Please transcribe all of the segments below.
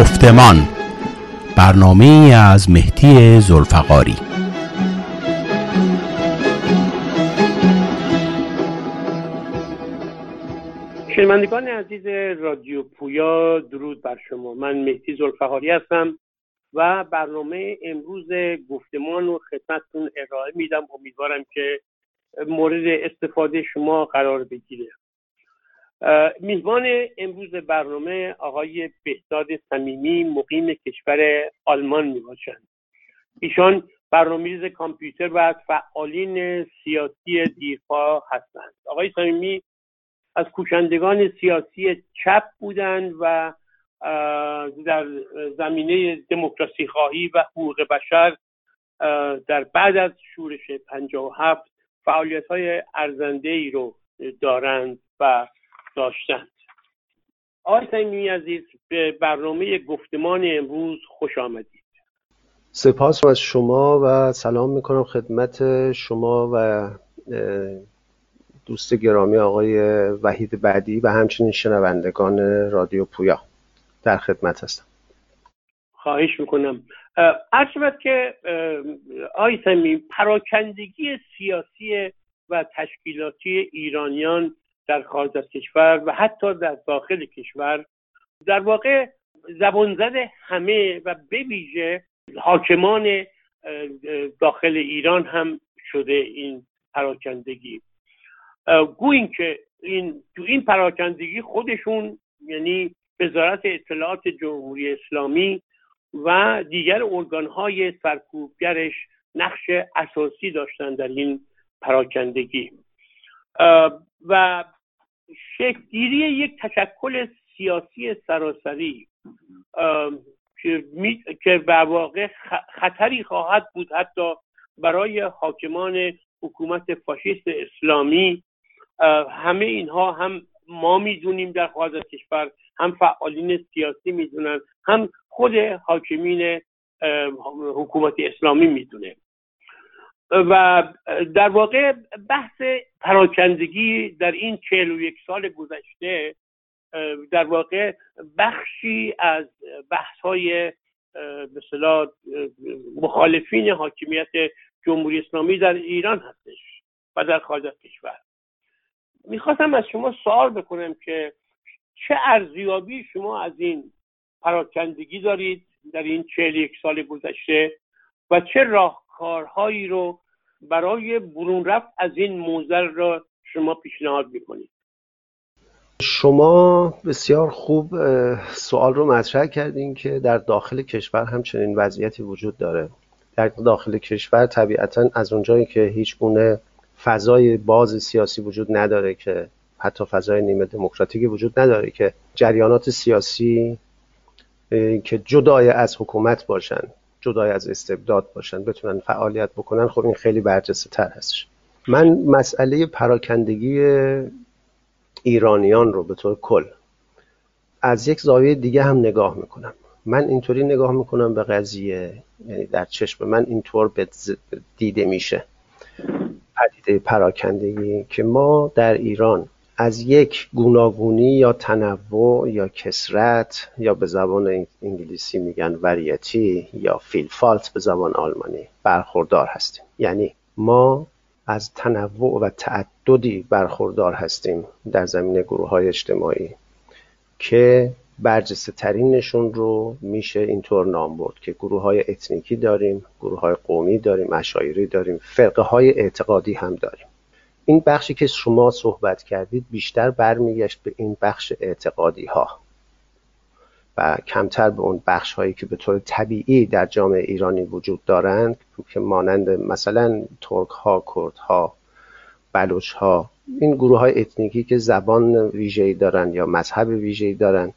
گفتمان. برنامه از مهدی زلفقاری. شنوندگان عزیز رادیو پویا درود بر شما. من مهدی زلفقاری هستم و برنامه امروز گفتمان و خدمتتون ارائه میدم. امیدوارم که مورد استفاده شما قرار بگیره. میزبان امروز برنامه آقای بهداد صمیمی مقیم کشور آلمان می باشند ایشان برنامه‌ریز کامپیوتر و فعالین سیاسی دیرپا هستند. آقای صمیمی از کوشندگان سیاسی چپ بودند و در زمینه دموکراسی خواهی و حقوق بشر در بعد از شورش 57 فعالیت های ارزنده ای رو دارند و داشتند. آقای سیمی عزیز به برنامه گفتمان امروز خوش آمدید. سپاس از شما و سلام می‌کنم خدمت شما و دوست گرامی آقای وحید بعدی و همچنین شنوندگان رادیو پویا. در خدمت هستم. خواهش می‌کنم. عرض که سمی پراکندگی سیاسی و تشکیلاتی ایرانیان در خارج از کشور و حتی در داخل کشور. در واقع زبان زده همه و به ویژه حاکمان داخل ایران هم شده این پراکندگی. گوین که این تو این پراکندگی خودشون یعنی وزارت اطلاعات جمهوری اسلامی و دیگر ارگانهای سرکوبگرش نقش اساسی داشتن در این پراکندگی. و شکلگیری یک تشکل سیاسی سراسری که به واقع خطری خواهد بود حتی برای حاکمان حکومت فاشیست اسلامی. همه اینها هم ما می‌دونیم در خارج از کشور هم فعالین سیاسی می‌دونن هم خود حاکمین حکومت اسلامی می‌دونه. و در واقع بحث پراکندگی در این چهل و یک سال گذشته در واقع بخشی از بحث های مثلا مخالفین حاکمیت جمهوری اسلامی در ایران هستش و در خارج از کشور. می‌خواستم از شما سوال بکنم که چه ارزیابی شما از این پراکندگی دارید در این چهل یک سال گذشته و چه راهکارهایی رو برای برون رفت از این موزل را شما پیشنهاد می‌کنید. شما بسیار خوب سوال رو مطرح کردین که در داخل کشور همچنین وضعیتی وجود داره. در داخل کشور طبیعتا از اونجایی که هیچ گونه فضای باز سیاسی وجود نداره که حتی فضای نیمه دموکراتیکی وجود نداره که جریانات سیاسی که جدای از حکومت باشن. جدای از استبداد باشن بتونن فعالیت بکنن خب این خیلی برجسته تر هستش. من مسئله پراکندگی ایرانیان رو به طور کل از یک زاویه دیگه هم نگاه می‌کنم. من اینطوری نگاه می‌کنم به قضیه یعنی در چشم من اینطور دیده میشه. پدیده پراکندگی که ما در ایران از یک گوناگونی یا تنوع یا کسرت یا به زبان انگلیسی میگن وریتی یا فیلفالت به زبان آلمانی برخوردار هستیم. یعنی ما از تنوع و تعددی برخوردار هستیم در زمین گروه های اجتماعی که برجسته ترینشون رو میشه اینطور نام برد که گروه های اتنیکی داریم گروه های قومی داریم اشایری داریم فرقه های اعتقادی هم داریم. این بخشی که شما صحبت کردید بیشتر برمیگشت به این بخش اعتقادی ها و کمتر به اون بخش هایی که به طور طبیعی در جامعه ایرانی وجود دارند که مانند مثلا ترک ها کرد ها بلوچ ها این گروه های اتنیکی که زبان ویژه‌ای دارن یا مذهب ویژه‌ای دارن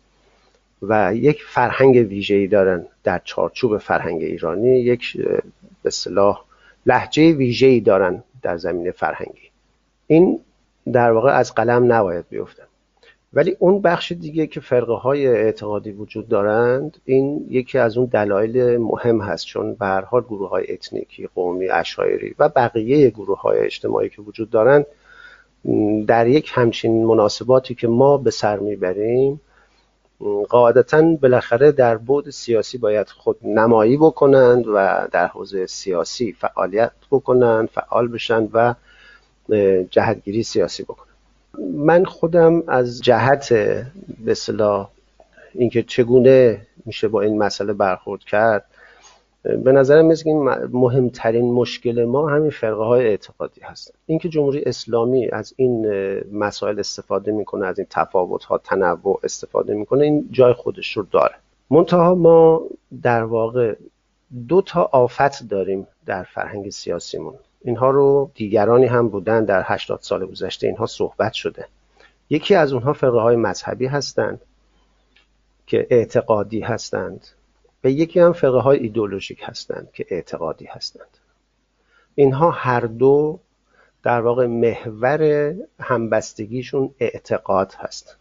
و یک فرهنگ ویژه‌ای دارن در چارچوب فرهنگ ایرانی یک به اصطلاح لهجه ویژه‌ای دارن در زمینه فرهنگی. این در واقع از قلم نباید بیفتن ولی اون بخش دیگه که فرقه های اعتقادی وجود دارند این یکی از اون دلایل مهم هست. چون به هر حال گروه های اتنیکی قومی عشایری و بقیه گروه های اجتماعی که وجود دارند در یک همچین مناسباتی که ما به سر می‌بریم قاعدتا بالاخره در بود سیاسی باید خود نمایی بکنند و در حوزه سیاسی فعالیت بکنند فعال بشن و جهتگیری سیاسی بکنند من خودم از جهت به صلاح اینکه چگونه میشه با این مسئله برخورد کرد به نظرم مثل این مهمترین مشکل ما همین فرقه های اعتقادی هستن اینکه جمهوری اسلامی از این مسائل استفاده می‌کنه از این تفاوت ها تنوع استفاده می‌کنه این جای خودش رو داره. منتها ما در واقع دو تا آفت داریم در فرهنگ سیاسیمون. اینها رو دیگرانی هم بودن در 80 سال گذشته اینها صحبت شده. یکی از اونها فرقه های مذهبی هستند که اعتقادی هستند. و یکی هم فرقه های ایدولوژیک هستند که اعتقادی هستند. اینها هر دو در واقع محور همبستگیشون اعتقاد هست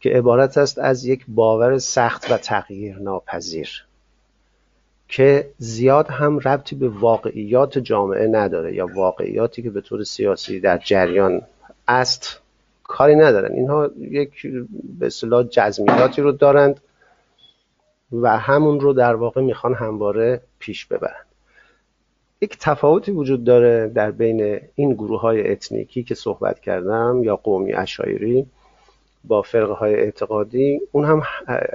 که عبارت است از یک باور سخت و تغییر ناپذیر که زیاد هم ربطی به واقعیات جامعه نداره یا واقعیاتی که به طور سیاسی در جریان است کاری ندارن. اینها یک به اصطلاح جزمیاتی رو دارند و همون رو در واقع می‌خوان همواره پیش ببرن. یک تفاوتی وجود داره در بین این گروه های اتنیکی که صحبت کردم یا قومی اشایری با فرقه های اعتقادی اون هم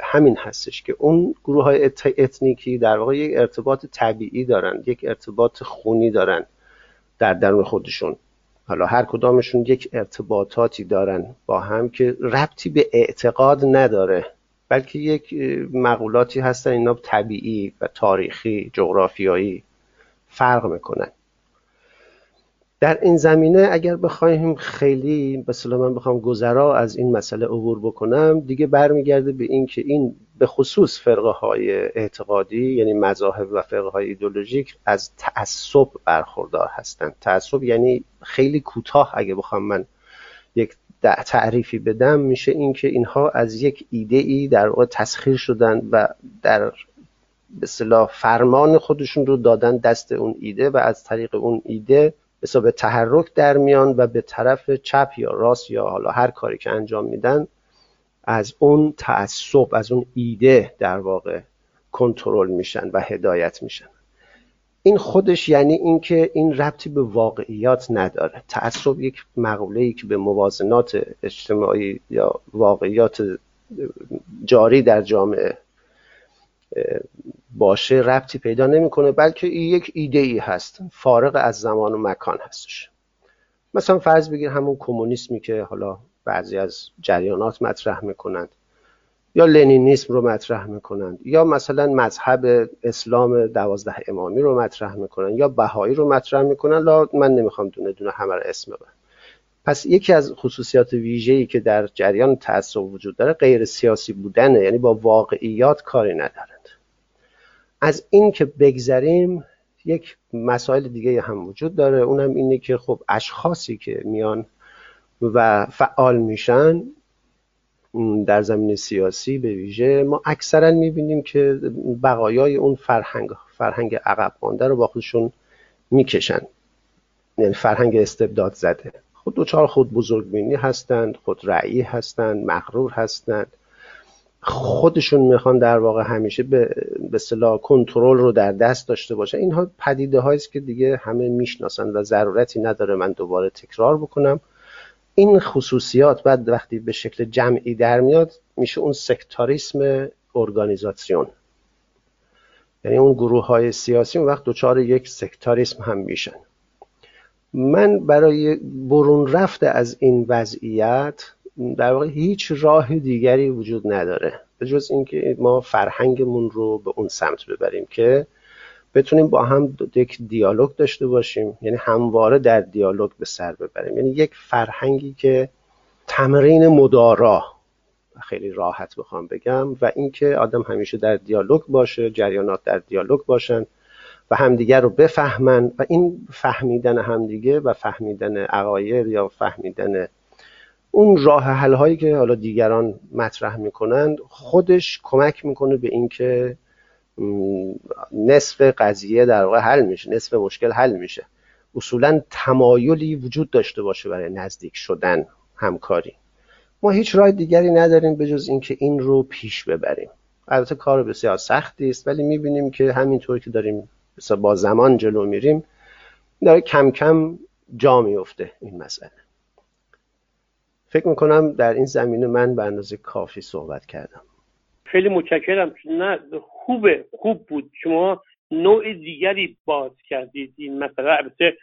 همین هستش که اون گروه های اتنیکی در واقع یک ارتباط طبیعی دارن یک ارتباط خونی دارن در درون خودشون. حالا هر کدامشون یک ارتباطاتی دارن با هم که ربطی به اعتقاد نداره بلکه یک مقولاتی هستن اینا طبیعی و تاریخی جغرافیایی فرق می‌کنن. در این زمینه اگر بخوایم خیلی به من بخوام گذرا از این مسئله عبور بکنم دیگه برمیگرده به این که این به خصوص فرقه های اعتقادی یعنی مذاهب و فرقه های ایدولوژیک از تعصب برخوردار هستند. تعصب یعنی خیلی کوتاه اگه بخوام من یک تعریفی بدم میشه اینکه اینها از یک ایده ای در واقع تسخیر شدن و در به فرمان خودشون رو دادن دست اون ایده و از طریق اون ایده به تحرک در میان و به طرف چپ یا راست یا حالا هر کاری که انجام میدن از اون تعصب از اون ایده در واقع کنترل میشن و هدایت میشن. این خودش یعنی اینکه این ربطی به واقعیات نداره. تعصب یک مقوله ای که به موازنات اجتماعی یا واقعیات جاری در جامعه باشه ربطی پیدا نمی‌کنه بلکه یک ایده ای هست. فارغ از زمان و مکان هستش. مثلا فرض بگیر همون کمونیسمی که حالا بعضی از جریانات مطرح می‌کنند یا لنینیسم رو مطرح می‌کنند یا مثلا مذهب اسلام دوازده امامی رو مطرح می‌کنن یا بهایی رو مطرح می‌کنن لا من نمی‌خوام دونه دونه همه رو اسم ببرم. پس یکی از خصوصیات ویژه‌ای که در جریان تعصب وجود داره غیر سیاسی بودنه یعنی با واقعیات کاری ندارند از این که بگذریم یک مسائل دیگه هم وجود داره. اونم اینه که خب اشخاصی که میان و فعال میشن در زمین سیاسی به ویژه ما اکثرا می‌بینیم که بقایای اون فرهنگ فرهنگ عقب مانده رو با خودشون می‌کشن. یعنی فرهنگ استبداد زده. خود دوچار خود بزرگبینی هستند خود رأیی هستند مغرور هستند. خودشون می‌خوان در واقع همیشه به صلاح کنترل رو در دست داشته باشه اینها پدیده است که دیگه همه می‌شناسن و ضرورتی نداره من دوباره تکرار بکنم. این خصوصیات بعد وقتی به شکل جمعی در میاد میشه اون سکتاریسم ارگانیزاسیون. یعنی اون گروه های سیاسی اون وقت دچار یک سکتاریسم هم میشن. من برای برون رفته از این وضعیت در واقع هیچ راه دیگری وجود نداره. به جز اینکه ما فرهنگمون رو به اون سمت ببریم که بتونیم با هم یک دیالوگ داشته باشیم. یعنی همواره در دیالوگ به سر ببریم. یعنی یک فرهنگی که تمرین مدارا خیلی راحت بخوام بگم و اینکه آدم همیشه در دیالوگ باشه جریانات در دیالوگ باشن و همدیگر رو بفهمن و این فهمیدن همدیگه و فهمیدن عقاید یا فهمیدن اون راه حل هایی که حالا دیگران مطرح می‌کنند خودش کمک می‌کنه به اینکه نصف قضیه در واقع حل میشه نصف مشکل حل میشه. اصولا تمایلی وجود داشته باشه برای نزدیک شدن همکاری. ما هیچ راه دیگری نداریم به جز اینکه این رو پیش ببریم. البته کار بسیار سختی است ولی می‌بینیم که همینطور که داریم با زمان جلو میریم داره کم کم جا میفته این مسئله. فکر می‌کنم در این زمینه من به اندازه کافی صحبت کردم. خیلی متشکرم. نه خوبه خوب بود. شما نوع دیگری باز کردید. این مسئله البته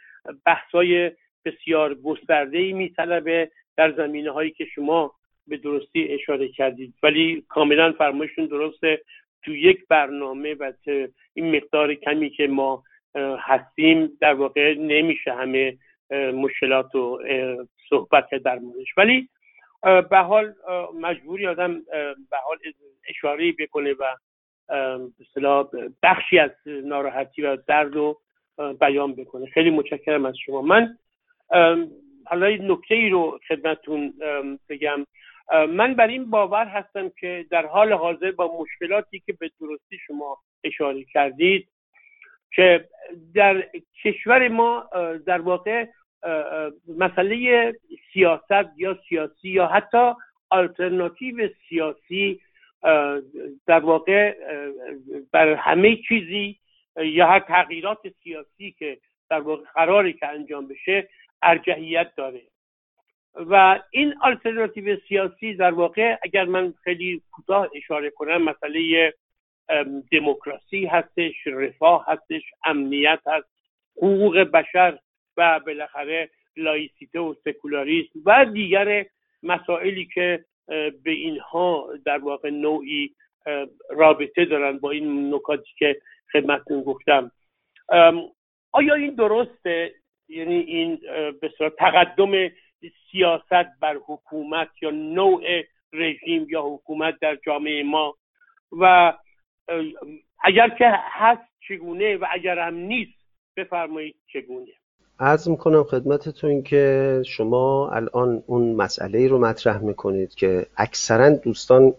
بحثای بسیار گسترده ای میطلبه در زمینه هایی که شما به درستی اشاره کردید. ولی کاملا فرمایشون درسته. تو یک برنامه و این مقدار کمی که ما هستیم در واقع نمیشه همه مشکلات و صحبت در موردش. ولی به حال مجبوری آدم به حال اشاره بکنه و مثلا بخشی از ناراحتی و درد رو بیان بکنه. خیلی متشکرم از شما. من حالا نکته ای رو خدمتون بگم. من بر این باور هستم که در حال حاضر با مشکلاتی که به درستی شما اشاره کردید که در کشور ما در واقع مسئله سیاست یا سیاسی یا حتی آلترناتیو سیاسی در واقع بر همه چیزی یا تغییرات سیاسی که در واقع قراری که انجام بشه ارجحیت داره. و این آلترناتیو سیاسی در واقع اگر من خیلی کوتاه اشاره کنم مسئله دموکراسی هستش رفاه هستش امنیت هست حقوق بشر و بالاخره لایسیته و سکولاریسم و دیگر مسائلی که به اینها در واقع نوعی رابطه دارن با این نکاتی که خدمتتون گفتم. آیا این درسته؟ یعنی این بسیار تقدم سیاست بر حکومت یا نوع رژیم یا حکومت در جامعه ما؟ و اگر که هست چگونه و اگر هم نیست بفرمایید چگونه؟ عرض می‌کنم خدمتتون که شما الان اون مسئله رو مطرح می‌کنید که اکثرا دوستان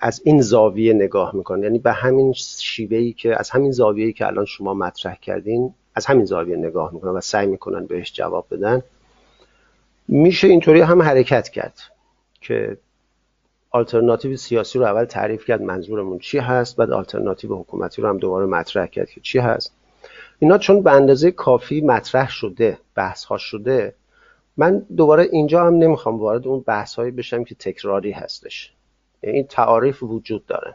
از این زاویه نگاه می‌کنن. یعنی به همین شیوهی که از همین زاویه‌ای که الان شما مطرح کردین از همین زاویه نگاه می‌کنن و سعی می‌کنن بهش جواب بدن. میشه اینطوری هم حرکت کرد که آلترناتیو سیاسی رو اول تعریف کرد منظورمون چی هست بعد آلترناتیو حکومتی رو هم دوباره مطرح کرد که چی هست. اینا چون به اندازه کافی مطرح شده بحث ها شده من دوباره اینجا هم نمی‌خوام وارد اون بحث هایی بشم که تکراری هستش. این تعاریف وجود داره.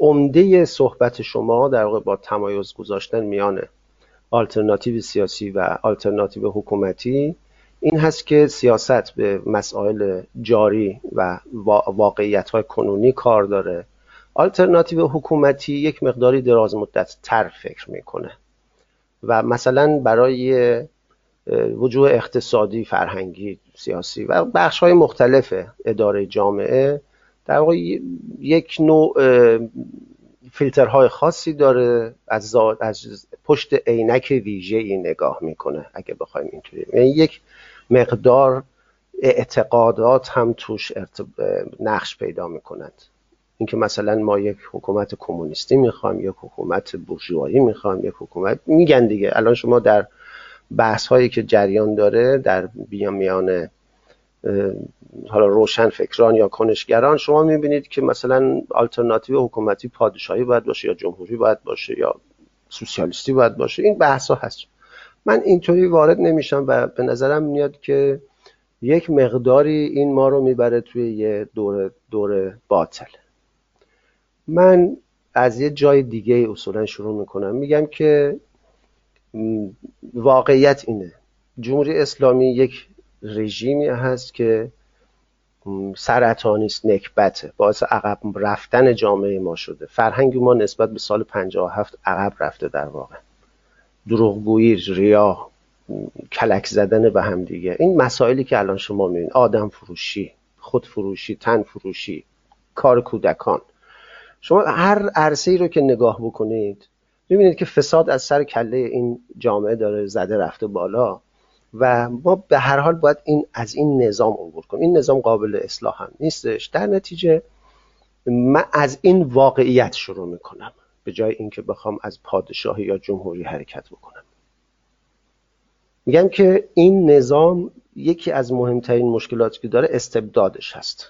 عمده صحبت شما در واقع با تمایز گذاشتن میان آلترناتیو سیاسی و آلترناتیو حکومتی این هست که سیاست به مسائل جاری و واقعیت های کنونی کار داره. آلترناتیو حکومتی یک مقداری دراز مدت تر فکر می‌کنه و مثلا برای وجوه اقتصادی فرهنگی سیاسی و بخش های مختلف اداره جامعه در واقع یک نوع فیلترهای خاصی داره از, از پشت عینک ویژه ای نگاه می‌کنه اگه بخوایم اینطوری. یعنی یک مقدار اعتقادات هم توش نقش پیدا می‌کنند اینکه مثلا ما یک حکومت کمونیستی می‌خوایم یک حکومت بورژوایی می‌خوایم یک حکومت میگن دیگه. الان شما در بحث هایی که جریان داره در میان حالا روشن فکران یا کنشگران شما می‌بینید که مثلا آلترناتیو حکومتی پادشاهی باید باشه یا جمهوری باید باشه یا سوسیالیستی باید باشه. این بحث ها هست. من اینطوری وارد نمیشم و به نظرم میاد که یک مقداری این ما رو می‌بره توی یه دور, دور باطل. من از یه جای دیگه اصولا شروع می‌کنم. میگم که واقعیت اینه. جمهوری اسلامی یک رژیمی هست که سرطانی است نکبته. باعث عقب رفتن جامعه ما شده. فرهنگ ما نسبت به سال 57 عقب رفته در واقع. دروغگویی ریا کلک زدن به هم دیگه. این مسائلی که الان شما می‌بینید. آدم فروشی خود فروشی تن فروشی کار کودکان. شما هر عرصه ای رو که نگاه بکنید می‌بینید که فساد از سر کله این جامعه داره زده رفته بالا و ما به هر حال باید این از این نظام عبور کنیم. این نظام قابل اصلاح هم نیستش. در نتیجه من از این واقعیت شروع می‌کنم به جای اینکه بخوام از پادشاهی یا جمهوری حرکت بکنم. میگم که این نظام یکی از مهمترین مشکلاتی که داره استبدادش هست.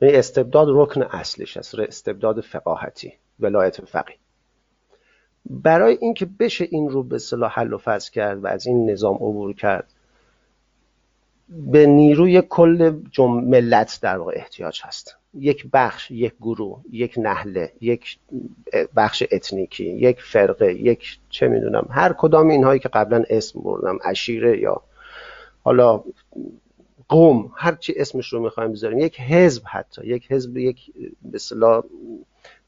استبداد رکن اصلش هست استبداد فقاهتی ولایت فقیه برای اینکه بشه این رو به صلاح حل و فصل کرد و از این نظام عبور کرد به نیروی کل. ملت در واقع احتیاج هست یک بخش یک گروه یک نهله یک بخش اتنیکی یک فرقه یک چه می‌دونم هر کدام اینهایی که قبلا اسم بردم اشیره یا حالا قوم هر چی اسمش رو می‌خوایم بذاریم یک حزب حتی یک حزب یک به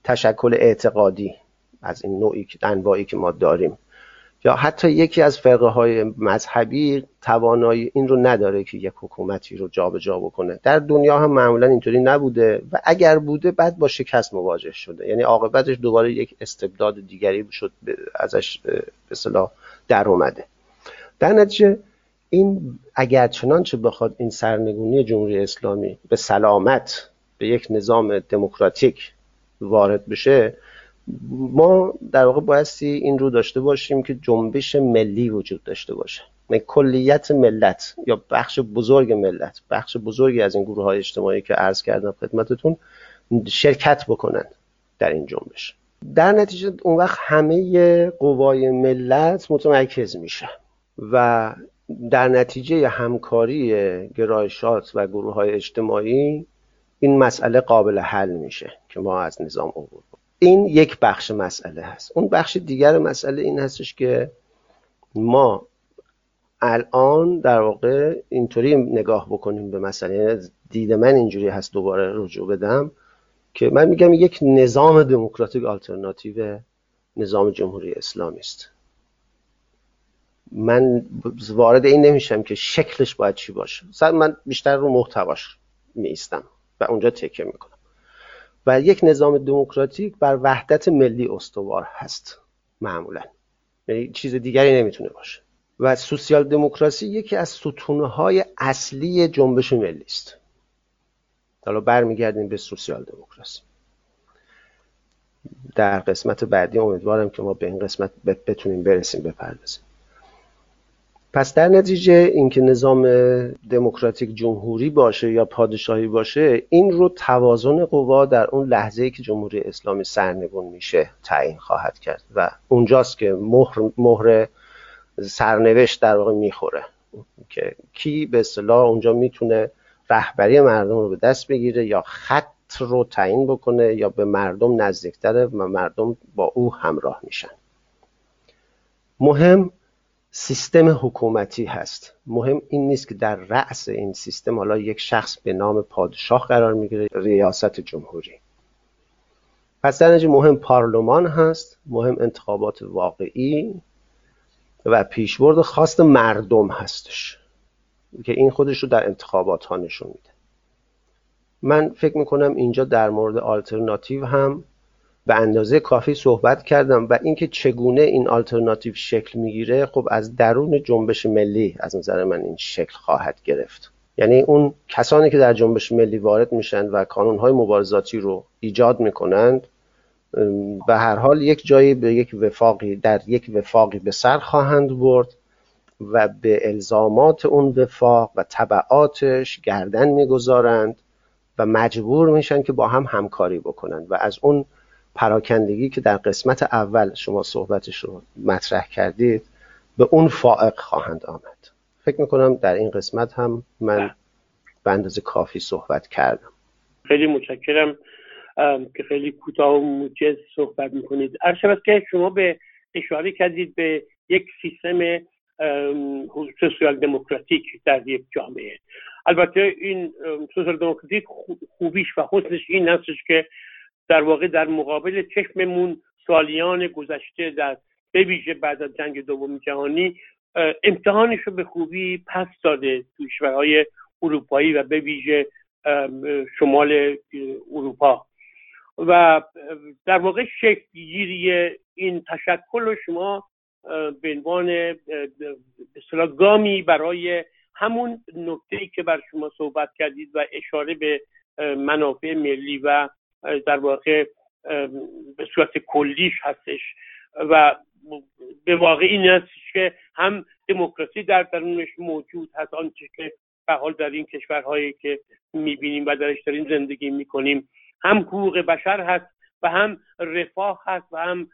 تشکل اعتقادی از این نوعی انواعی که ما داریم. یا حتی یکی از فرقه های مذهبی توانایی این رو نداره که یک حکومتی رو جابجا جا بکنه. در دنیا هم معمولا اینطوری نبوده و اگر بوده بعد با شکست مواجه شده. یعنی عاقبتش دوباره یک استبداد دیگری شد ازش به در اومده. در نتیجه این اگر چنانچه بخواد این سرنگونی جمهوری اسلامی به سلامت به یک نظام دموکراتیک وارد بشه ما در واقع بایستی این رو داشته باشیم که جنبش ملی وجود داشته باشه. یعنی کلیت ملت یا بخش بزرگ ملت بخش بزرگی از این گروه های اجتماعی که عرض کردم خدمتتون شرکت بکنند در این جنبش. در نتیجه اون وقت همه قوای ملت متمرکز میشه و در نتیجه همکاری گرایشات و گروه های اجتماعی این مسئله قابل حل میشه که ما از نظام عبور این یک بخش مسئله هست. اون بخش دیگر مسئله این هستش که ما الان در واقع اینطوری نگاه بکنیم به مسئله. یعنی دید من اینجوری هست دوباره رجوع بدم که من میگم یک نظام دموکراتیک آلترناتیو نظام جمهوری اسلامی است. من وارد این نمیشم که شکلش باید چی باشه. من بیشتر رو محتواش میستم و اونجا تکه می‌کنم. و یک نظام دموکراتیک بر وحدت ملی استوار هست معمولا. یعنی چیز دیگری نمی‌تونه باشه. و سوسیال دموکراسی یکی از ستونه های اصلی جنبش ملی است. حالا برمیگردیم به سوسیال دموکراسی. در قسمت بعدی امیدوارم که ما به این قسمت بتونیم برسیم بپردازیم. پس در نتیجه اینکه نظام دموکراتیک جمهوری باشه یا پادشاهی باشه این رو توازن قوا در اون لحظه ای که جمهوری اسلامی سرنگون میشه تعیین خواهد کرد و اونجاست که مهر, مهر سرنوشت در واقع می‌خوره. که کی به اصطلاح اونجا می‌تونه رهبری مردم رو به دست بگیره یا خط رو تعیین بکنه یا به مردم نزدیکتره و مردم با او همراه میشن. مهم سیستم حکومتی هست. مهم این نیست که در رأس این سیستم حالا یک شخص به نام پادشاه قرار می‌گیره ریاست جمهوری. پس در مهم پارلمان هست مهم انتخابات واقعی و پیشبرد خواست مردم هستش که این خودش رو در انتخابات ها نشون میده. من فکر می‌کنم اینجا در مورد آلترناتیو هم به اندازه کافی صحبت کردم و اینکه چگونه این آلترناتیو شکل می‌گیره خب از درون جنبش ملی از نظر من این شکل خواهد گرفت. یعنی اون کسانی که در جنبش ملی وارد میشن و کانونهای مبارزاتی رو ایجاد می‌کنند به هر حال یک جایی به یک وفاقی در یک وفاقی به سر خواهند برد و به الزامات اون وفاق و طبعاتش گردن می‌گذارند و مجبور میشن که با هم همکاری بکنند و از اون پراکندگی که در قسمت اول شما صحبتش رو مطرح کردید به اون فائق خواهند آمد. فکر می‌کنم در این قسمت هم من به اندازه کافی صحبت کردم. خیلی متشکرم که خیلی کوتاه و موجز صحبت می‌کنید. ارشد که شما به اشاره کردید به یک سیستم سوسیال دموکراتیک در یک جامعه. البته این سوسیال دموکراتیک خوبیش و حسنش این هستش که در واقع در مقابل چشممون سالیان گذشته در به ویژه بعد از جنگ دوم جهانی امتحانش رو به خوبی پس داده کشورهای اروپایی و به شمال اروپا. و در واقع شکل این تشکل رو شما به عنوان گامی برای همون نکته که بر شما صحبت کردید و اشاره به منافع ملی و در واقع به صورت کلیش هستش و به واقع این است که هم دموکراسی در درونش موجود هست آنچه که به حال در این کشورهایی که می‌بینیم و درش داریم زندگی می‌کنیم. هم حقوق بشر هست و هم رفاه هست و هم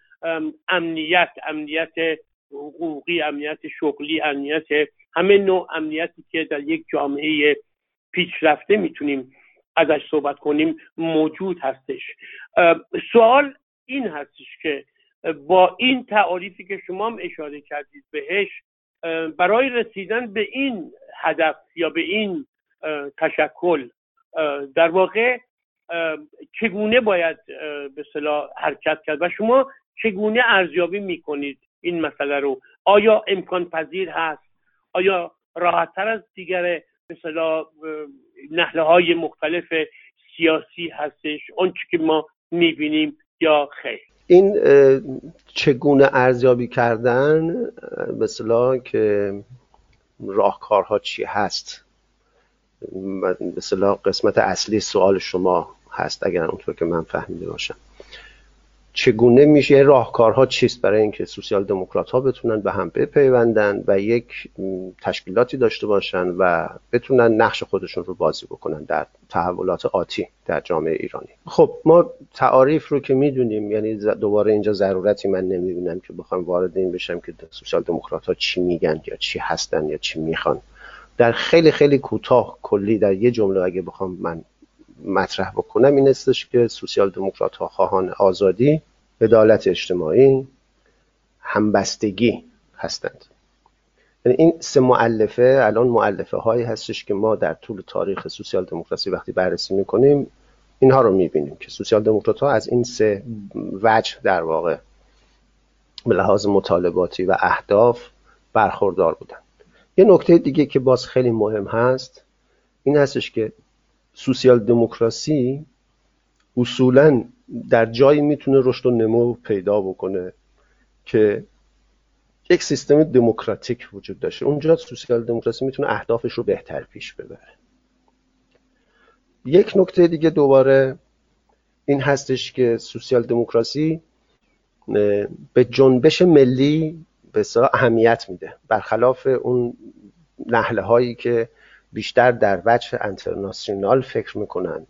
امنیت امنیت حقوقی امنیت شغلی امنیت همه نوع امنیتی که در یک جامعه پیشرفته می‌تونیم ازش صحبت کنیم موجود هستش. سوال این هستش که با این تعاریفی که شما هم اشاره کردید بهش برای رسیدن به این هدف یا به این تشکل در واقع چگونه باید به صلاح حرکت کرد و شما چگونه ارزیابی می‌کنید این مسئله رو؟ آیا امکان پذیر هست؟ آیا راحتتر از دیگر مثلا نحله های مختلف سیاسی هستش آنچه که ما می‌بینیم یا خیر. این چگونه ارزیابی کردن؟ مثلا که راهکارها چی هست؟ مثلا قسمت اصلی سوال شما هست اگر اونطور که من فهمیده باشم. چگونه میشه راهکارها چیست برای اینکه سوسیال دموکرات ها بتونن به هم بپیوندن و یک تشکیلاتی داشته باشن و بتونن نقش خودشون رو بازی بکنن در تحولات آتی در جامعه ایرانی؟ خب ما تعاریف رو که می‌دونیم یعنی دوباره اینجا ضرورتی من نمی‌بینم که بخوام وارد این بشم که سوسیال دموکرات ها چی میگن یا چی هستن یا چی می‌خوان. در خیلی خیلی کوتاه کلی در یه جمله اگه بخوام من مطرح بکنم این استش که سوسیال دموکرات ها خواهان آزادی عدالت اجتماعی همبستگی هستند. یعنی این سه معلفه الان معلفه هایی هستش که ما در طول تاریخ سوسیال دموکراسی وقتی بررسی می‌کنیم اینها رو می‌بینیم که سوسیال دموکرات ها از این سه وجه در واقع به لحاظ مطالباتی و اهداف برخوردار بودن. یه نکته دیگه که باز خیلی مهم هست این هستش که سوسیال دموکراسی اصولا در جایی می‌تونه رشد و نمو پیدا بکنه که یک سیستم دموکراتیک وجود داشته. اونجا سوسیال دموکراسی می‌تونه اهدافش رو بهتر پیش ببره. یک نکته دیگه دوباره این هستش که سوسیال دموکراسی به جنبش ملی به اهمیت میده. برخلاف اون نحله هایی که بیشتر در وجه انترناسیونال فکر می‌کنند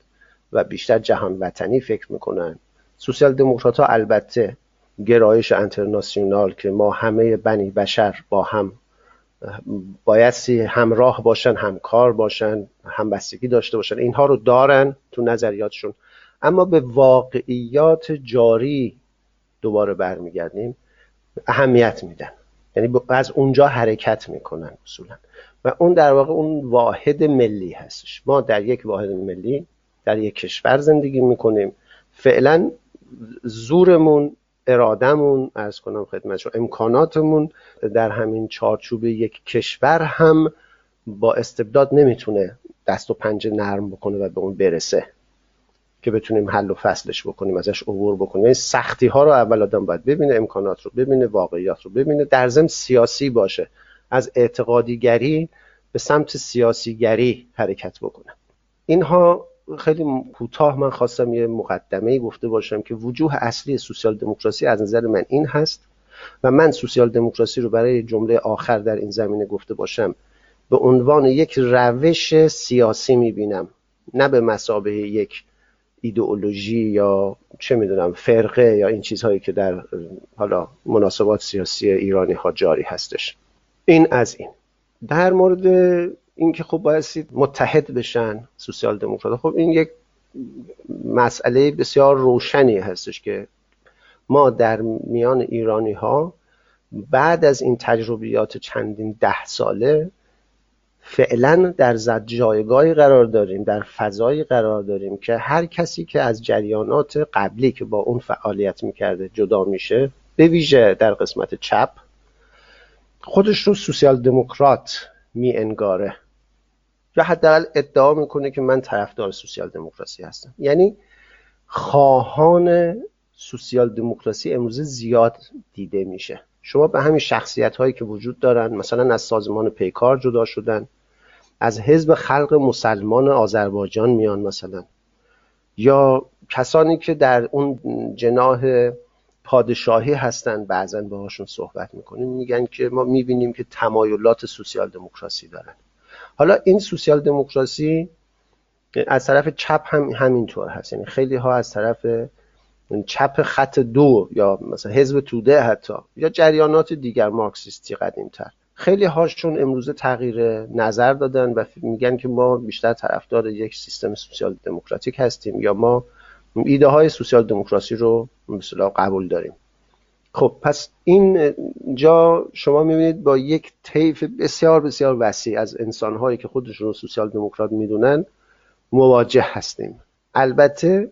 و بیشتر جهان وطنی فکر می‌کنن سوسیال دموکرات ها البته گرایش انترناسیونال که ما همه بنی بشر با هم بایستی همراه باشن همکار باشن همبستگی داشته باشن اینها رو دارن تو نظریاتشون. اما به واقعیات جاری دوباره برمیگردیم اهمیت میدن. یعنی از اونجا حرکت می‌کنن اصولا. و اون در واقع اون واحد ملی هستش. ما در یک واحد ملی در یک کشور زندگی می‌کنیم. فعلا زورمون ارادمون ارز کنم خدمت امکاناتمون در همین چارچوب یک کشور هم با استبداد نمی‌تونه دست و پنجه نرم بکنه و به اون برسه که بتونیم حل و فصلش بکنیم ازش عبور بکنیم. یعنی سختی ها رو اول آدم باید ببینه امکانات رو ببینه واقعیات رو ببینه در ضمن سیاسی باشه. از اعتقادیگری به سمت سیاسیگری حرکت بکنه اینها خیلی کوتاه من خواستم یه مقدمه گفته باشم که وجوه اصلی سوسیال دموکراسی از نظر من این هست و من سوسیال دموکراسی رو برای جمله آخر در این زمینه گفته باشم. به عنوان یک روش سیاسی می‌بینم نه به مسابه یک ایدئولوژی یا چه می‌دونم فرقه یا این چیزهایی که در حالا مناسبات سیاسی ایرانی ها جاری هستش. این از این. در مورد اینکه خب بایستی متحد بشن سوسیال دموکرات. خب این یک مسئله بسیار روشنی هستش که ما در میان ایرانی ها بعد از این تجربیات چندین ده ساله فعلا در زد جایگاهی قرار داریم در فضایی قرار داریم که هر کسی که از جریانات قبلی که با اون فعالیت می‌کرده جدا میشه به ویژه در قسمت چپ خودش رو سوسیال دموکرات می انگاره یا حداقل ادعا می‌کنه که من طرفدار سوسیال دموکراسی هستم. یعنی خواهان سوسیال دموکراسی امروزه زیاد دیده میشه. شما به همین شخصیت هایی که وجود دارن مثلا از سازمان پیکار جدا شدن از حزب خلق مسلمان آذربایجان میان مثلا یا کسانی که در اون جناح پادشاهی هستن بعضا باهاشون صحبت می‌کنیم. میگن که ما می‌بینیم که تمایلات سوسیال دموکراسی دارن. حالا این سوسیال دموکراسی از طرف چپ هم همینطور هست. یعنی خیلی ها از طرف چپ خط دو یا مثلا حزب توده حتی یا جریانات دیگر مارکسیستی قدیمتر. خیلی هاشون امروزه تغییر نظر دادن و میگن که ما بیشتر طرفدار یک سیستم سوسیال دموکراتیک هستیم یا ما ایده های سوسیال دموکراسی رو مثلا قبول داریم. خب پس این جا شما می‌بینید با یک طیف بسیار بسیار وسیع از انسانهایی که خودشون رو سوسیال دموکرات می‌دونن مواجه هستیم. البته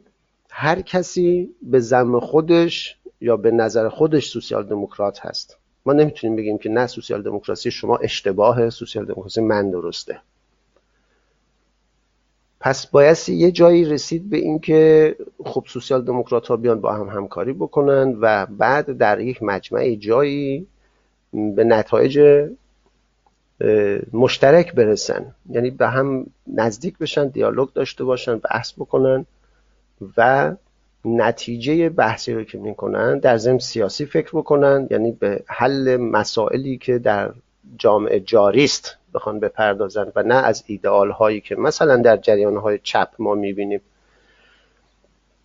هر کسی به زم خودش یا به نظر خودش سوسیال دموکرات هست. ما نمی‌تونیم بگیم که نه سوسیال دموکراسی شما اشتباه سوسیال دموکراسی من درسته. پس بایستی یه جایی رسید به اینکه خب سوسیال دموکرات ها بیان با هم همکاری بکنن و بعد در یک مجمع جایی به نتایج مشترک برسن. یعنی به هم نزدیک بشن دیالوگ داشته باشن بحث بکنن و نتیجه بحثی رو که می‌کنن در ضمن سیاسی فکر بکنن. یعنی به حل مسائلی که در جامعه جاری است. بخوان بپردازن و نه از ایدئال هایی که مثلا در جریان های چپ ما می‌بینیم.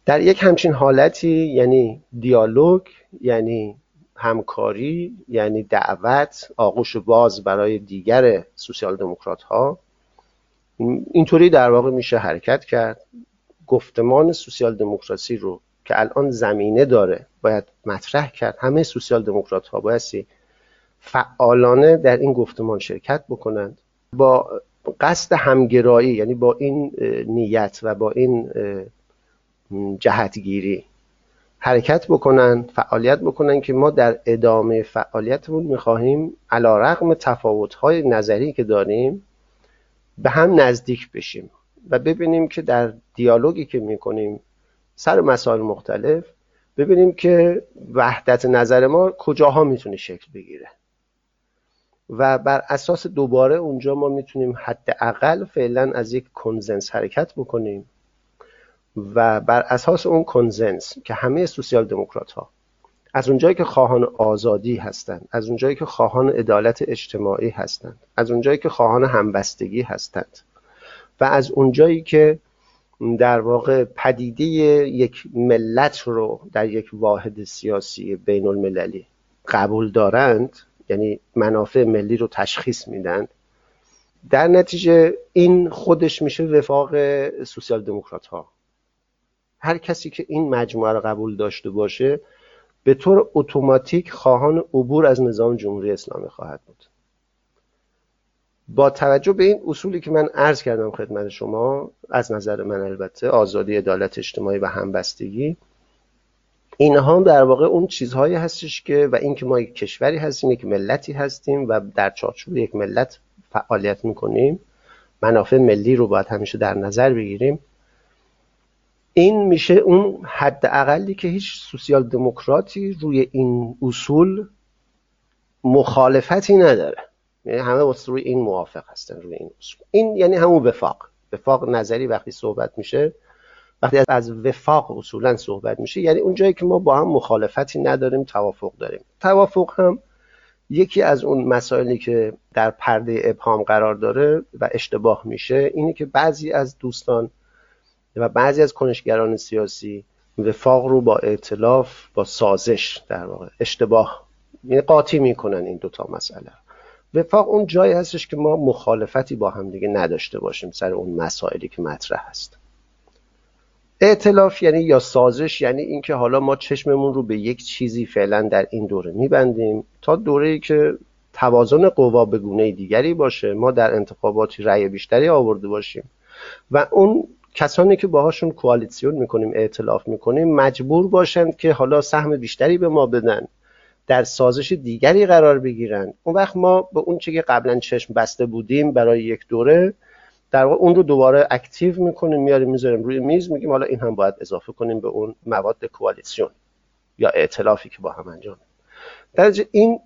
در یک همچین حالتی یعنی دیالوگ یعنی همکاری یعنی دعوت آغوش باز برای دیگر سوسیال دموکرات ها اینطوری در واقع میشه حرکت کرد. گفتمان سوسیال دموکراسی رو که الان زمینه داره باید مطرح کرد. همه سوسیال دموکرات ها بایستی فعالانه در این گفتمان شرکت بکنند. با قصد همگرایی یعنی با این نیت و با این جهتگیری حرکت بکنن فعالیت بکنن که ما در ادامه فعالیتمون می‌خواهیم علا رقم تفاوت‌های نظری که داریم به هم نزدیک بشیم و ببینیم که در دیالوگی که می‌کنیم سر مسائل مختلف ببینیم که وحدت نظر ما کجاها می‌تونه شکل بگیره. و بر اساس دوباره اونجا ما می‌تونیم حداقل فعلا از یک کنزنس حرکت بکنیم و بر اساس اون کنزنس که همه سوسیال دموکرات ها از اونجایی که خواهان آزادی هستند از اونجایی که خواهان عدالت اجتماعی هستند از اونجایی که خواهان همبستگی هستند و از اونجایی که در واقع پدیده یک ملت رو در یک واحد سیاسی بین المللی قبول دارند یعنی منافع ملی رو تشخیص میدن. در نتیجه این خودش میشه وفاق سوسیال دموکرات ها هر کسی که این مجموعه رو قبول داشته باشه به طور اتوماتیک خواهان عبور از نظام جمهوری اسلامی خواهد بود. با توجه به این اصولی که من عرض کردم خدمت شما از نظر من البته آزادی عدالت اجتماعی و همبستگی اینها در واقع اون چیزهایی هستش که و اینکه ما یک کشوری هستیم یک ملتی هستیم و در چارچوب یک ملت فعالیت می‌کنیم. منافع ملی رو باید همیشه در نظر بگیریم. این میشه اون حد اقلی که هیچ سوسیال دموکراتی روی این اصول مخالفتی نداره. یعنی همه روی این موافق هستن روی این اصول. این یعنی همون وفاق. وفاق نظری وقتی صحبت میشه وقتی از وفاق اصولا صحبت میشه یعنی اون جایی که ما با هم مخالفتی نداریم توافق داریم. توافق هم یکی از اون مسائلی که در پرده ابهام قرار داره و اشتباه میشه اینه که بعضی از دوستان و بعضی از کنشگران سیاسی وفاق رو با اعتلاف با سازش در واقع اشتباه یعنی قاطی می‌کنن این دوتا مسئله وفاق اون جایی هستش که ما مخالفتی با هم دیگه نداشته باشیم سر اون مسائلی که مطرح هست. اعتلاف یعنی یا سازش یعنی اینکه حالا ما چشممون رو به یک چیزی فعلا در این دوره میبندیم تا دوره که توازن قوا به گونه دیگری باشه ما در انتخاباتی رأی بیشتری آورده باشیم. و اون کسانی که باهاشون کوالیسیون می‌کنیم اعتلاف می‌کنیم مجبور باشند که حالا سهم بیشتری به ما بدن در سازش دیگری قرار بگیرن. اون وقت ما به اون چه که قبلا چشم بسته بودیم برای یک دوره در واقع اون رو دوباره اکتیو می‌کنیم میاریم می‌ذاریم روی میز میگیم حالا این هم باید اضافه کنیم به اون مواد کوالیسیون یا ائتلافی که با هم انجام در این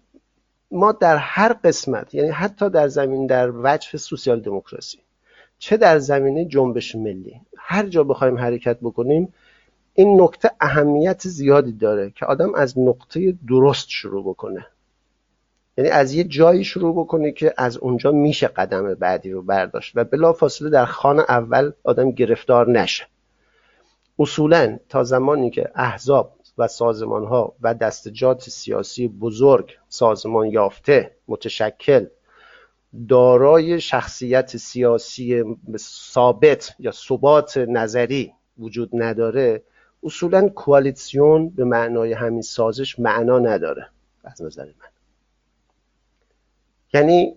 ما در هر قسمت یعنی حتی در زمین در وجه سوسیال دموکراسی چه در زمینه جنبش ملی هر جا بخوایم حرکت بکنیم این نکته اهمیت زیادی داره که آدم از نقطه درست شروع بکنه. یعنی از یه جایی شروع بکنه که از اونجا میشه قدم بعدی رو برداشت و بلا فاصله در خان اول آدم گرفتار نشه. اصولا تا زمانی که احزاب و سازمان ها و دستجات سیاسی بزرگ سازمان یافته متشکل دارای شخصیت سیاسی ثابت یا ثبات نظری وجود نداره اصولا کوالیسیون به معنای همین سازش معنا نداره. از نظر من. یعنی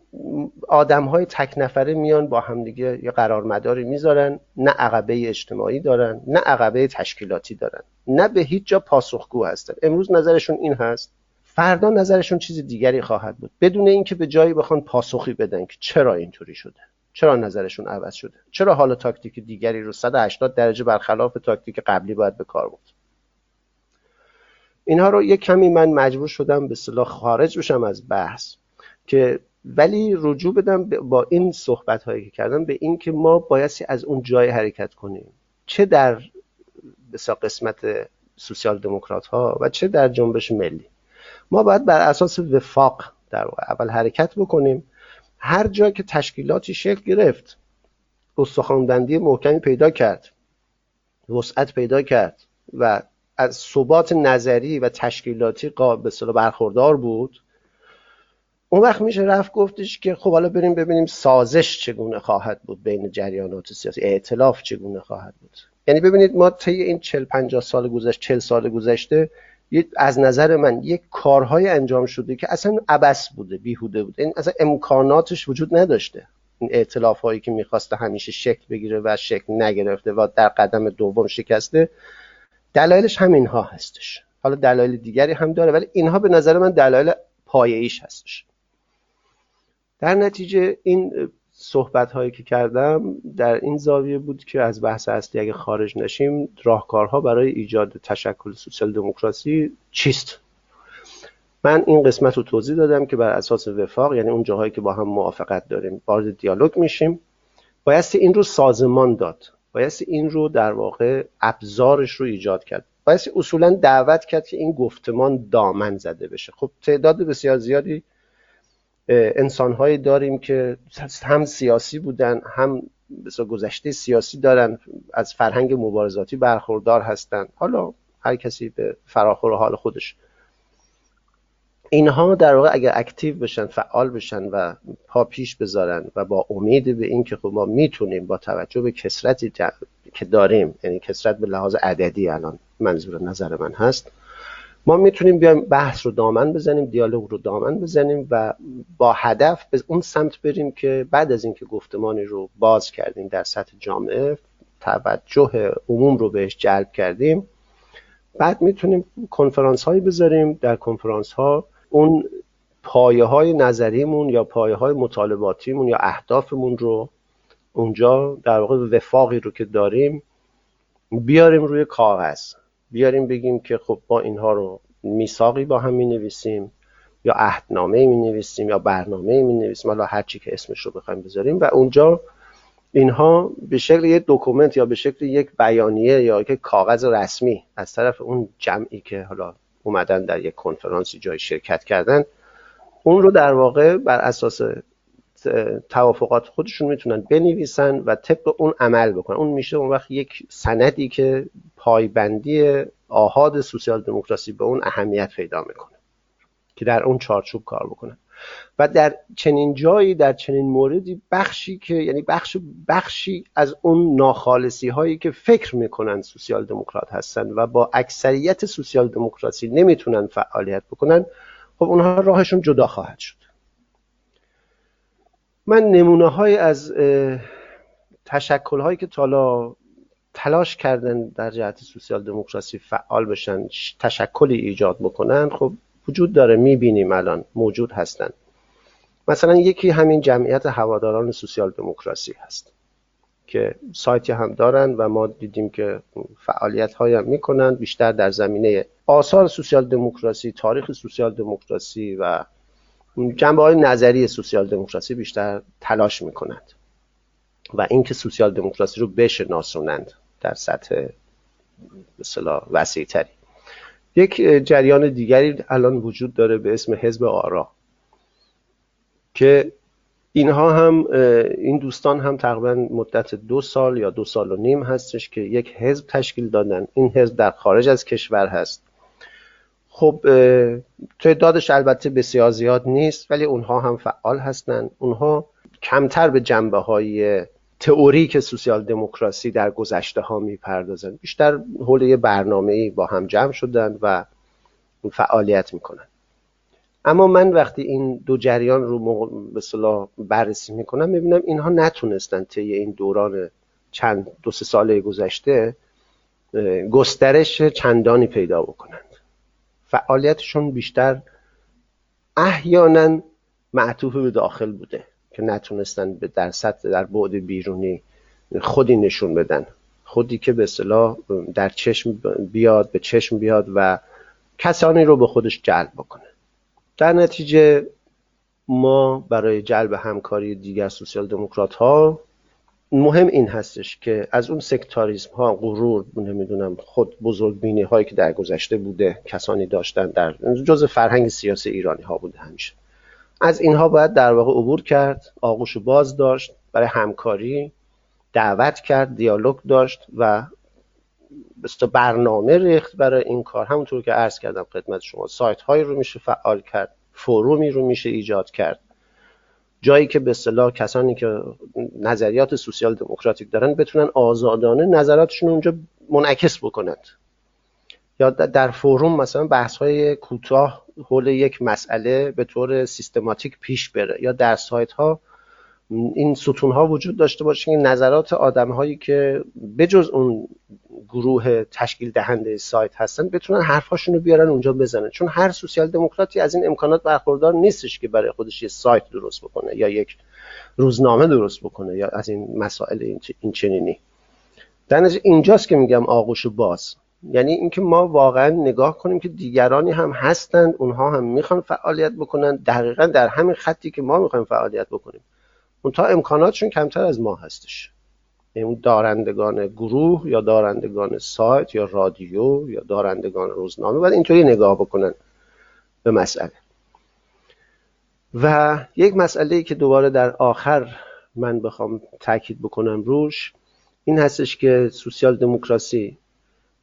آدم های تک نفره میان با همدیگه یه قرارمداری می‌ذارن نه عقبه اجتماعی دارن نه عقبه تشکیلاتی دارن. نه به هیچ جا پاسخگو هستن. امروز نظرشون این هست. فردا نظرشون چیز دیگری خواهد بود. بدون اینکه به جایی بخوان پاسخی بدن که چرا اینطوری شده. چرا نظرشون عوض شده. چرا حالا تاکتیک دیگری رو 180 درجه برخلاف تاکتیک قبلی باید به کار بود اینها رو یک کمی من مجبور شدم به صلاح خارج بشم از بحث. که ولی رجوع بدم با این صحبت هایی که کردم به این که ما بایستی از اون جای حرکت کنیم. چه در بسیار قسمت سوسیال دموکرات ها و چه در جنبش ملی. ما باید بر اساس وفاق در اول حرکت بکنیم. هر جا که تشکیلاتی شکل گرفت استخوانبندی محکمی پیدا کرد وسعت پیدا کرد و از ثبات نظری و تشکیلاتی به برخوردار بود اون وقت میشه رفت گفتش که خب حالا بریم ببینیم سازش چگونه خواهد بود بین جریانات سیاسی اعتلاف چگونه خواهد بود. یعنی ببینید ما طی این 40 50 سال گذشته 40 سال گذشته از نظر من یک کارهای انجام شده که اصلا عبس بوده بیهوده بوده. این اصلا امکاناتش وجود نداشته. این اعتلاف هایی که می‌خواسته همیشه شکل بگیره و شکل نگرفته و در قدم دوم شکسته دلایلش همین ها هستش. حالا دلایل دیگری هم داره ولی اینها به نظر من دلایل پایه‌ایش هستش. در نتیجه این صحبت هایی که کردم در این زاویه بود که از بحث اصلی اگه خارج نشیم راهکارها برای ایجاد تشکل سوسیال دموکراسی چیست؟ من این قسمت رو توضیح دادم که بر اساس وفاق یعنی اون جاهایی که با هم موافقت داریم وارد دیالوگ میشیم. بایستی این رو سازمان داد. بایستی این رو در واقع ابزارش رو ایجاد کرد. بایستی اصولا دعوت کرد که این گفتمان دامن زده بشه. خب تعداد بسیار زیادی انسانهایی داریم که هم سیاسی بودن هم گذشته سیاسی دارن از فرهنگ مبارزاتی برخوردار هستند حالا هر کسی به فراخور حال خودش. اینها در واقع اگر اکتیو بشن فعال بشن و پا پیش بذارن و با امید به اینکه خب ما می‌تونیم با توجه به کسرتی که داریم یعنی کسرت به لحاظ عددی الان منظور نظر من هست ما می‌تونیم بیایم بحث رو دامن بزنیم دیالوگ رو دامن بزنیم و با هدف به اون سمت بریم که بعد از اینکه گفتمانی رو باز کردیم در سطح جامعه توجه عموم رو بهش جلب کردیم. بعد می‌تونیم کنفرانس هایی بذاریم. در کنفرانس ها اون پایه های نظریمون یا پایه های مطالباتیمون یا اهدافمون رو اونجا در واقع وفاقی رو که داریم بیاریم روی کاغذ. بیاریم بگیم که خب ما اینها رو میثاقی با هم می نویسیم یا عهدنامه می نویسیم یا برنامه می نویسیم حالا هر چی که اسمش رو بخوایم بذاریم. و اونجا اینها به شکل یک دکومنت یا به شکل یک بیانیه یا یک کاغذ رسمی از طرف اون جمعی که حالا اومدن در یک کنفرانسی جای شرکت کردن اون رو در واقع بر اساس توافقات خودشون می‌تونن بنویسن و طبق اون عمل بکنن. اون میشه اون وقت یک سندی که پایبندی آهاد سوسیال دموکراسی به اون اهمیت پیدا می‌کنه که در اون چارچوب کار بکنه. و در چنین جایی در چنین موردی بخشی که یعنی بخش بخشی از اون ناخالصی هایی که فکر می‌کنن سوسیال دموکرات هستن و با اکثریت سوسیال دموکراسی نمی‌تونن فعالیت بکنن خب اونها راهشون جدا خواهد شد. من نمونه های از تشکل هایی که تالا تلاش کردن در جهت سوسیال دموکراسی فعال بشن تشکلی ایجاد بکنن خب وجود داره می‌بینیم الان موجود هستن. مثلا یکی همین جمعیت هواداران سوسیال دموکراسی هست که سایتی هم دارن و ما دیدیم که فعالیت های هم می‌کنن بیشتر در زمینه آثار سوسیال دموکراسی تاریخ سوسیال دموکراسی و جنبه های نظری سوسیال دموکراسی بیشتر تلاش می‌کنند و اینکه سوسیال دموکراسی رو بشناسونند در سطح مثلا وسیع تری یک جریان دیگری الان وجود داره به اسم حزب آرا که اینها هم این دوستان هم تقریبا مدت دو سال یا دو سال و نیم هستش که یک حزب تشکیل دادن. این حزب در خارج از کشور هست. خب تعدادش البته بسیار زیاد نیست ولی اونها هم فعال هستند. اونها کمتر به جنبه های تئوری سوسیال دموکراسی در گذشته ها می‌پردازن بیشتر حول یه برنامه با هم جمع شدن و فعالیت می‌کنن اما من وقتی این دو جریان رو به صلاح بررسی می‌کنم می‌بینم اینها نتونستن طی این دوران چند دو سه ساله گذشته گسترش چندانی پیدا بکنند. فعالیتشون بیشتر احیانا معطوف به داخل بوده که نتونستن به در سطح در بعد بیرونی خودی نشون بدن. خودی که به اصطلاح در چشم بیاد به چشم بیاد و کسانی رو به خودش جلب بکنه. در نتیجه ما برای جلب همکاری دیگر سوسیال دموکرات ها مهم این هستش که از اون سکتاریسم ها غرور نمی‌دونم خود بزرگبینی هایی که در گذشته بوده کسانی داشتن در جز فرهنگ سیاسی ایرانی ها بوده همیشه. از اینها باید در واقع عبور کرد آغوش باز داشت برای همکاری دعوت کرد دیالوگ داشت و برنامه ریخت برای این کار. همونطور که عرض کردم خدمت شما سایت هایی رو میشه فعال کرد فرومی رو میشه ایجاد کرد. جایی که به اصطلاح کسانی که نظریات سوسیال دموکراتیک دارن بتونن آزادانه نظراتشون اونجا منعکس بکنند یا در فروم مثلا بحث های کوتاه حول یک مسئله به طور سیستماتیک پیش بره یا در سایت ها این ستون ها وجود داشته باشه این نظرات آدم هایی که بجز اون گروه تشکیل دهنده سایت هستن بتونن حرفاشون رو بیارن اونجا بزنن. چون هر سوسیال دموکراتی از این امکانات برخوردار نیستش که برای خودش یه سایت درست بکنه یا یک روزنامه درست بکنه یا از این مسائل این چنینی. در اینجاست که میگم آغوش باز. یعنی اینکه ما واقعا نگاه کنیم که دیگرانی هم هستند اونها هم می‌خوان فعالیت بکنن. دقیقا در همین خطی که ما می‌خوایم فعالیت بکنیم. اون تا امکاناتشون کمتر از ما هستش. یعنی دارندگان گروه یا دارندگان سایت یا رادیو یا دارندگان روزنامه باید اینطوری نگاه بکنن به مسئله. و یک مسئله که دوباره در آخر من بخوام تاکید بکنم روش این هستش که سوسیال دموکراسی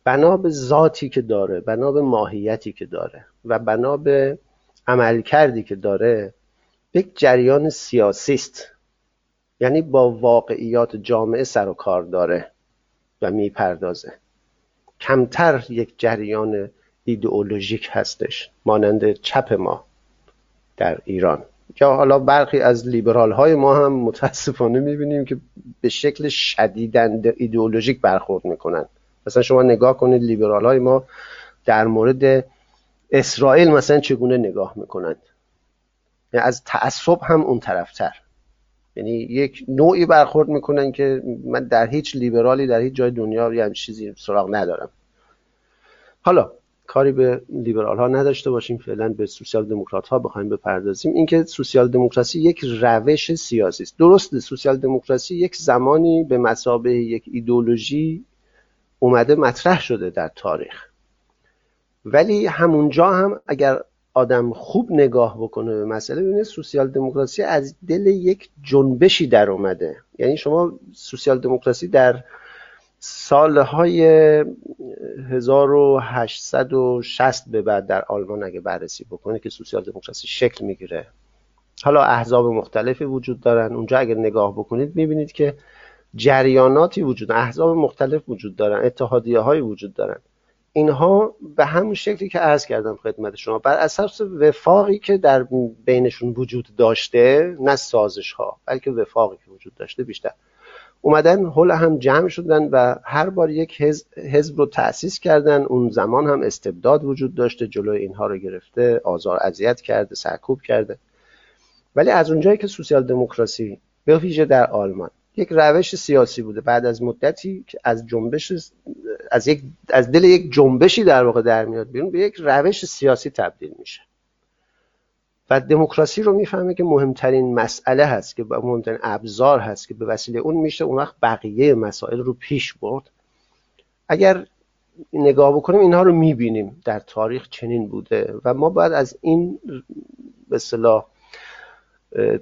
بنا به ذاتی که داره بنا به ماهیتی که داره و بنا به عملکردی که داره یک جریان سیاسی است. یعنی با واقعیات جامعه سر و کار داره و می‌پردازه. کمتر یک جریان ایدئولوژیک هستش مانند چپ ما در ایران. یا حالا برخی از لیبرال های ما هم متاسفانه می‌بینیم که به شکل شدیدند ایدئولوژیک برخورد می‌کنن. مثلا شما نگاه کنید لیبرال های ما در مورد اسرائیل مثلا چگونه نگاه می‌کنند؟ از تعصب هم اون طرفتر. یعنی یک نوعی برخورد می‌کنن که من در هیچ لیبرالی در هیچ جای دنیا یه چیزی سراغ ندارم. حالا کاری به لیبرال ها نداشته باشیم فعلا به سوسیال دموکرات ها بخوایم بپردازیم. اینکه سوسیال دموکراسی یک روش سیاسی است. درست سوسیال دموکراسی یک زمانی به مسابه یک ایدولوژی اومده مطرح شده در تاریخ. ولی همونجا هم اگر آدم خوب نگاه بکنه به مسئله ببینه سوسیال دموکراسی از دل یک جنبشی در اومده. یعنی شما سوسیال دموکراسی در سالهای 1860 به بعد در آلمان اگه بررسی بکنه که سوسیال دموکراسی شکل می‌گیره. حالا احزاب مختلفی وجود دارن. اونجا اگر نگاه بکنید می‌بینید که جریاناتی وجود احزاب مختلف وجود دارن اتحادیه های وجود دارن. اینها به همون شکلی که عرض کردم خدمت شما بر اساس وفاقی که در بینشون وجود داشته نه سازش ها بلکه وفاقی که وجود داشته بیشتر. اومدن حول هم جمع شدن و هر بار یک حزب, رو تأسیس کردن. اون زمان هم استبداد وجود داشته جلوی اینها رو گرفته آزار اذیت کرده سرکوب کرده. ولی از اونجایی که سوسیال دموکراسی به ویژه در آلمان یک روش سیاسی بوده. بعد از مدتی که از جنبش از یک از دل یک جنبشی در واقع در میاد بیرون به یک روش سیاسی تبدیل میشه. و دموکراسی رو می‌فهمه که مهمترین مسئله هست که مهمترین ابزار هست که به وسیله اون میشه. اون وقت بقیه مسائل رو پیش برد. اگر نگاه بکنیم اینها رو می‌بینیم. در تاریخ چنین بوده و ما باید از این به صلاح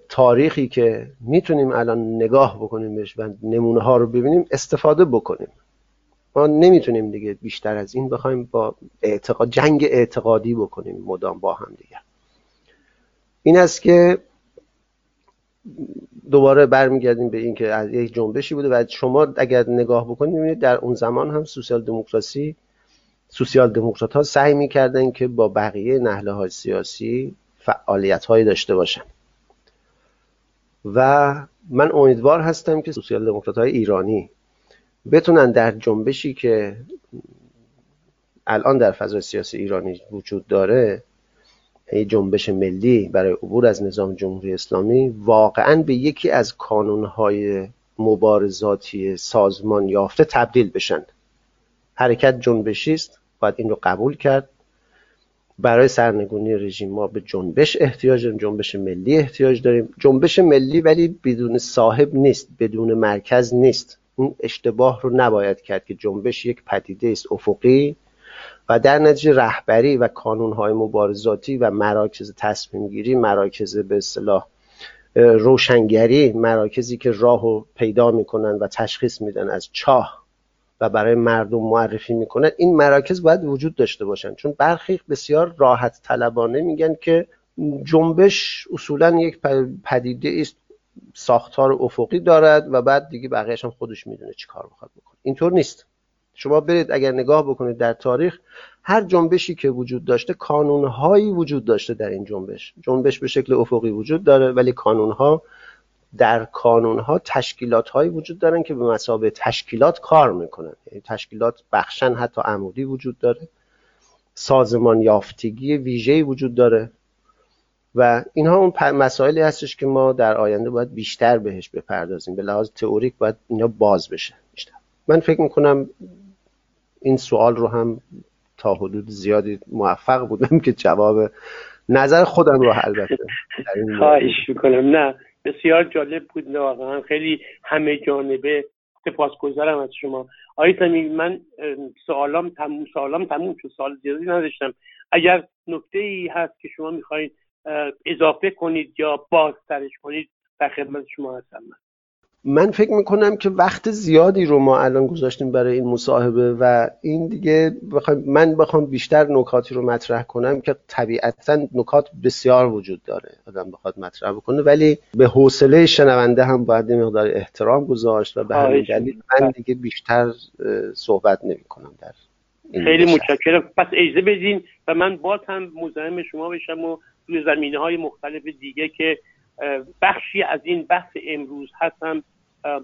تاریخی که می‌تونیم الان نگاه بکنیم بهش و نمونه ها رو ببینیم استفاده بکنیم. ما نمی‌تونیم دیگه بیشتر از این بخوایم با اعتقاد جنگ اعتقادی بکنیم مدام با هم دیگه. این است که دوباره برمیگردیم به این که از یک جنبشی بوده و شما اگر نگاه بکنید می‌بینید در اون زمان هم سوسیال دموکراسی سوسیال دموکرات ها سعی می‌کردن که با بقیه نهله های سیاسی فعالیت هایی داشته باشن. و من امیدوار هستم که سوسیال دموکرات های ایرانی بتونن در جنبشی که الان در فضای سیاسی ایرانی وجود داره یه جنبش ملی برای عبور از نظام جمهوری اسلامی واقعا به یکی از کانونهای مبارزاتی سازمان یافته تبدیل بشن. حرکت جنبشی است باید این رو قبول کرد. برای سرنگونی رژیم ما به جنبش احتیاج داریم جنبش ملی احتیاج داریم. جنبش ملی ولی بدون صاحب نیست بدون مرکز نیست. اون اشتباه رو نباید کرد که جنبش یک پدیده است افقی. و در نتیجه رهبری و کانونهای مبارزاتی و مراکز تصمیم گیری مراکز به اصطلاح روشنگری مراکزی که راهو پیدا می‌کنن و تشخیص میدن از چاه و برای مردم معرفی می‌کنن این مراکز باید وجود داشته باشن. چون برخی بسیار راحت طلبانه میگن که جنبش اصولا یک پدیده است ساختار افقی دارد و بعد دیگه بقیهش هم خودش می‌دونه چی کار می‌خواد بکنه. اینطور نیست. شما برید اگر نگاه بکنید در تاریخ هر جنبشی که وجود داشته کانونهایی وجود داشته در این جنبش. جنبش به شکل افقی وجود داره ولی کانونها در کانونها تشکیلات هایی وجود دارن که به مسابه تشکیلات کار می‌کنن. یعنی تشکیلات بخشن حتی عمودی وجود داره. سازمان یافتگی ویژه‌ای وجود داره. و اینها اون مسائلی هستش که ما در آینده باید بیشتر بهش بپردازیم. به لحاظ تئوریک باید اینا باز بشه بیشتر. من فکر می‌کنم این سوال رو هم تا حدود زیادی موفق بودم که جواب نظر خودم رو البته خواهش می‌کنم. نه. بسیار جالب بود واقعا خیلی همه جانبه سپاسگزارم از شما. آقای سمی من سوالام تموم سوالام تموم شد سوال زیادی نداشتم. اگر نکته ای هست که شما می‌خواید اضافه کنید یا بازترش کنید در خدمت شما هستم. من من فکر می‌کنم که وقت زیادی رو ما الان گذاشتیم برای این مصاحبه و این دیگه بخوام من بخوام بیشتر نکاتی رو مطرح کنم که طبیعتا نکات بسیار وجود داره آدم بخواد مطرح بکنه. ولی به حوصله شنونده هم باید یه مقدار احترام گذاشت و به همین دلیل من دیگه بیشتر صحبت نمی کنم در خیلی متشکرم. پس اجازه بدین و من باز هم مزاحم شما بشم و روی زمینه های مختلف دیگه که بخشی از این بحث امروز هستم.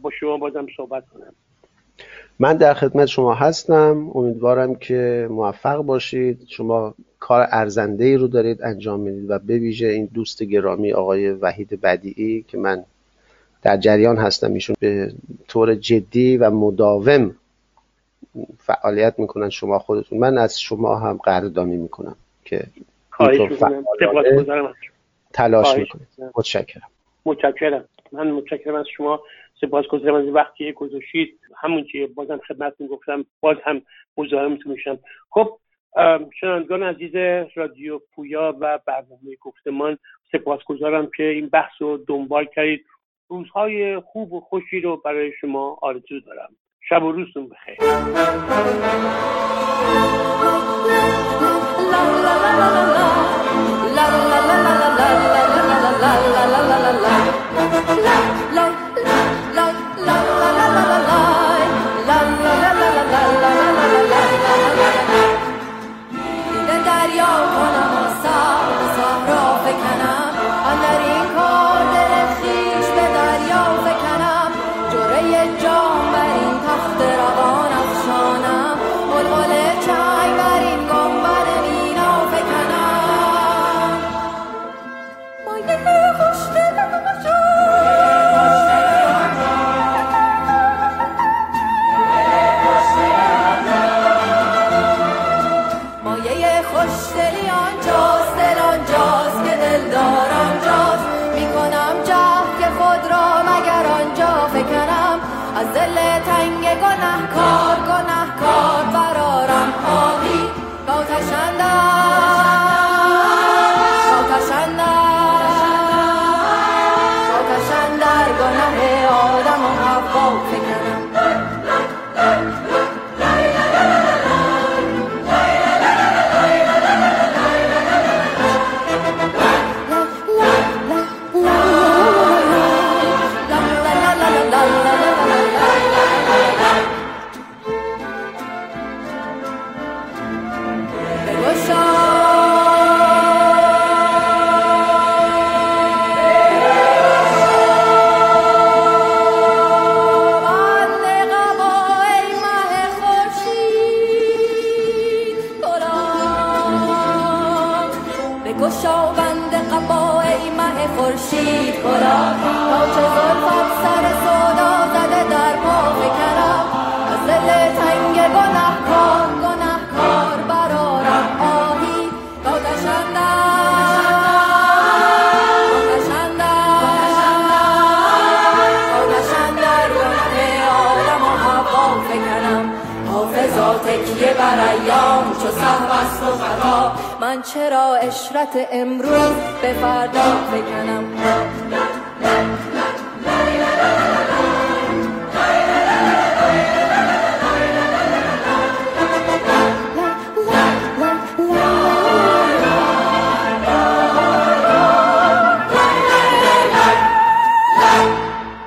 با شما بازم صحبت کنم. من در خدمت شما هستم. امیدوارم که موفق باشید. شما کار ارزنده ای رو دارید انجام می‌دید و به ویژه این دوست گرامی آقای وحید بدیعی که من در جریان هستم. ایشون به طور جدی و مداوم فعالیت می‌کنن شما خودتون. من از شما هم قدردانی می‌کنم که تلاش می‌کنید متشکرم. متشکرم. من متشکرم از شما. سپاسگزارم از وقتی که گذاشتید. همون که بازم خدمتتون گفتم باز هم مزاحمتون میشم. خب شنوندگان عزیز رادیو پویا و برنامه گفتمان سپاسگزارم که این بحث رو دنبال کردید. روزهای خوب و خوشی رو برای شما آرزو دارم. شب و روزتون بخیر. La la la la la la la la la la la.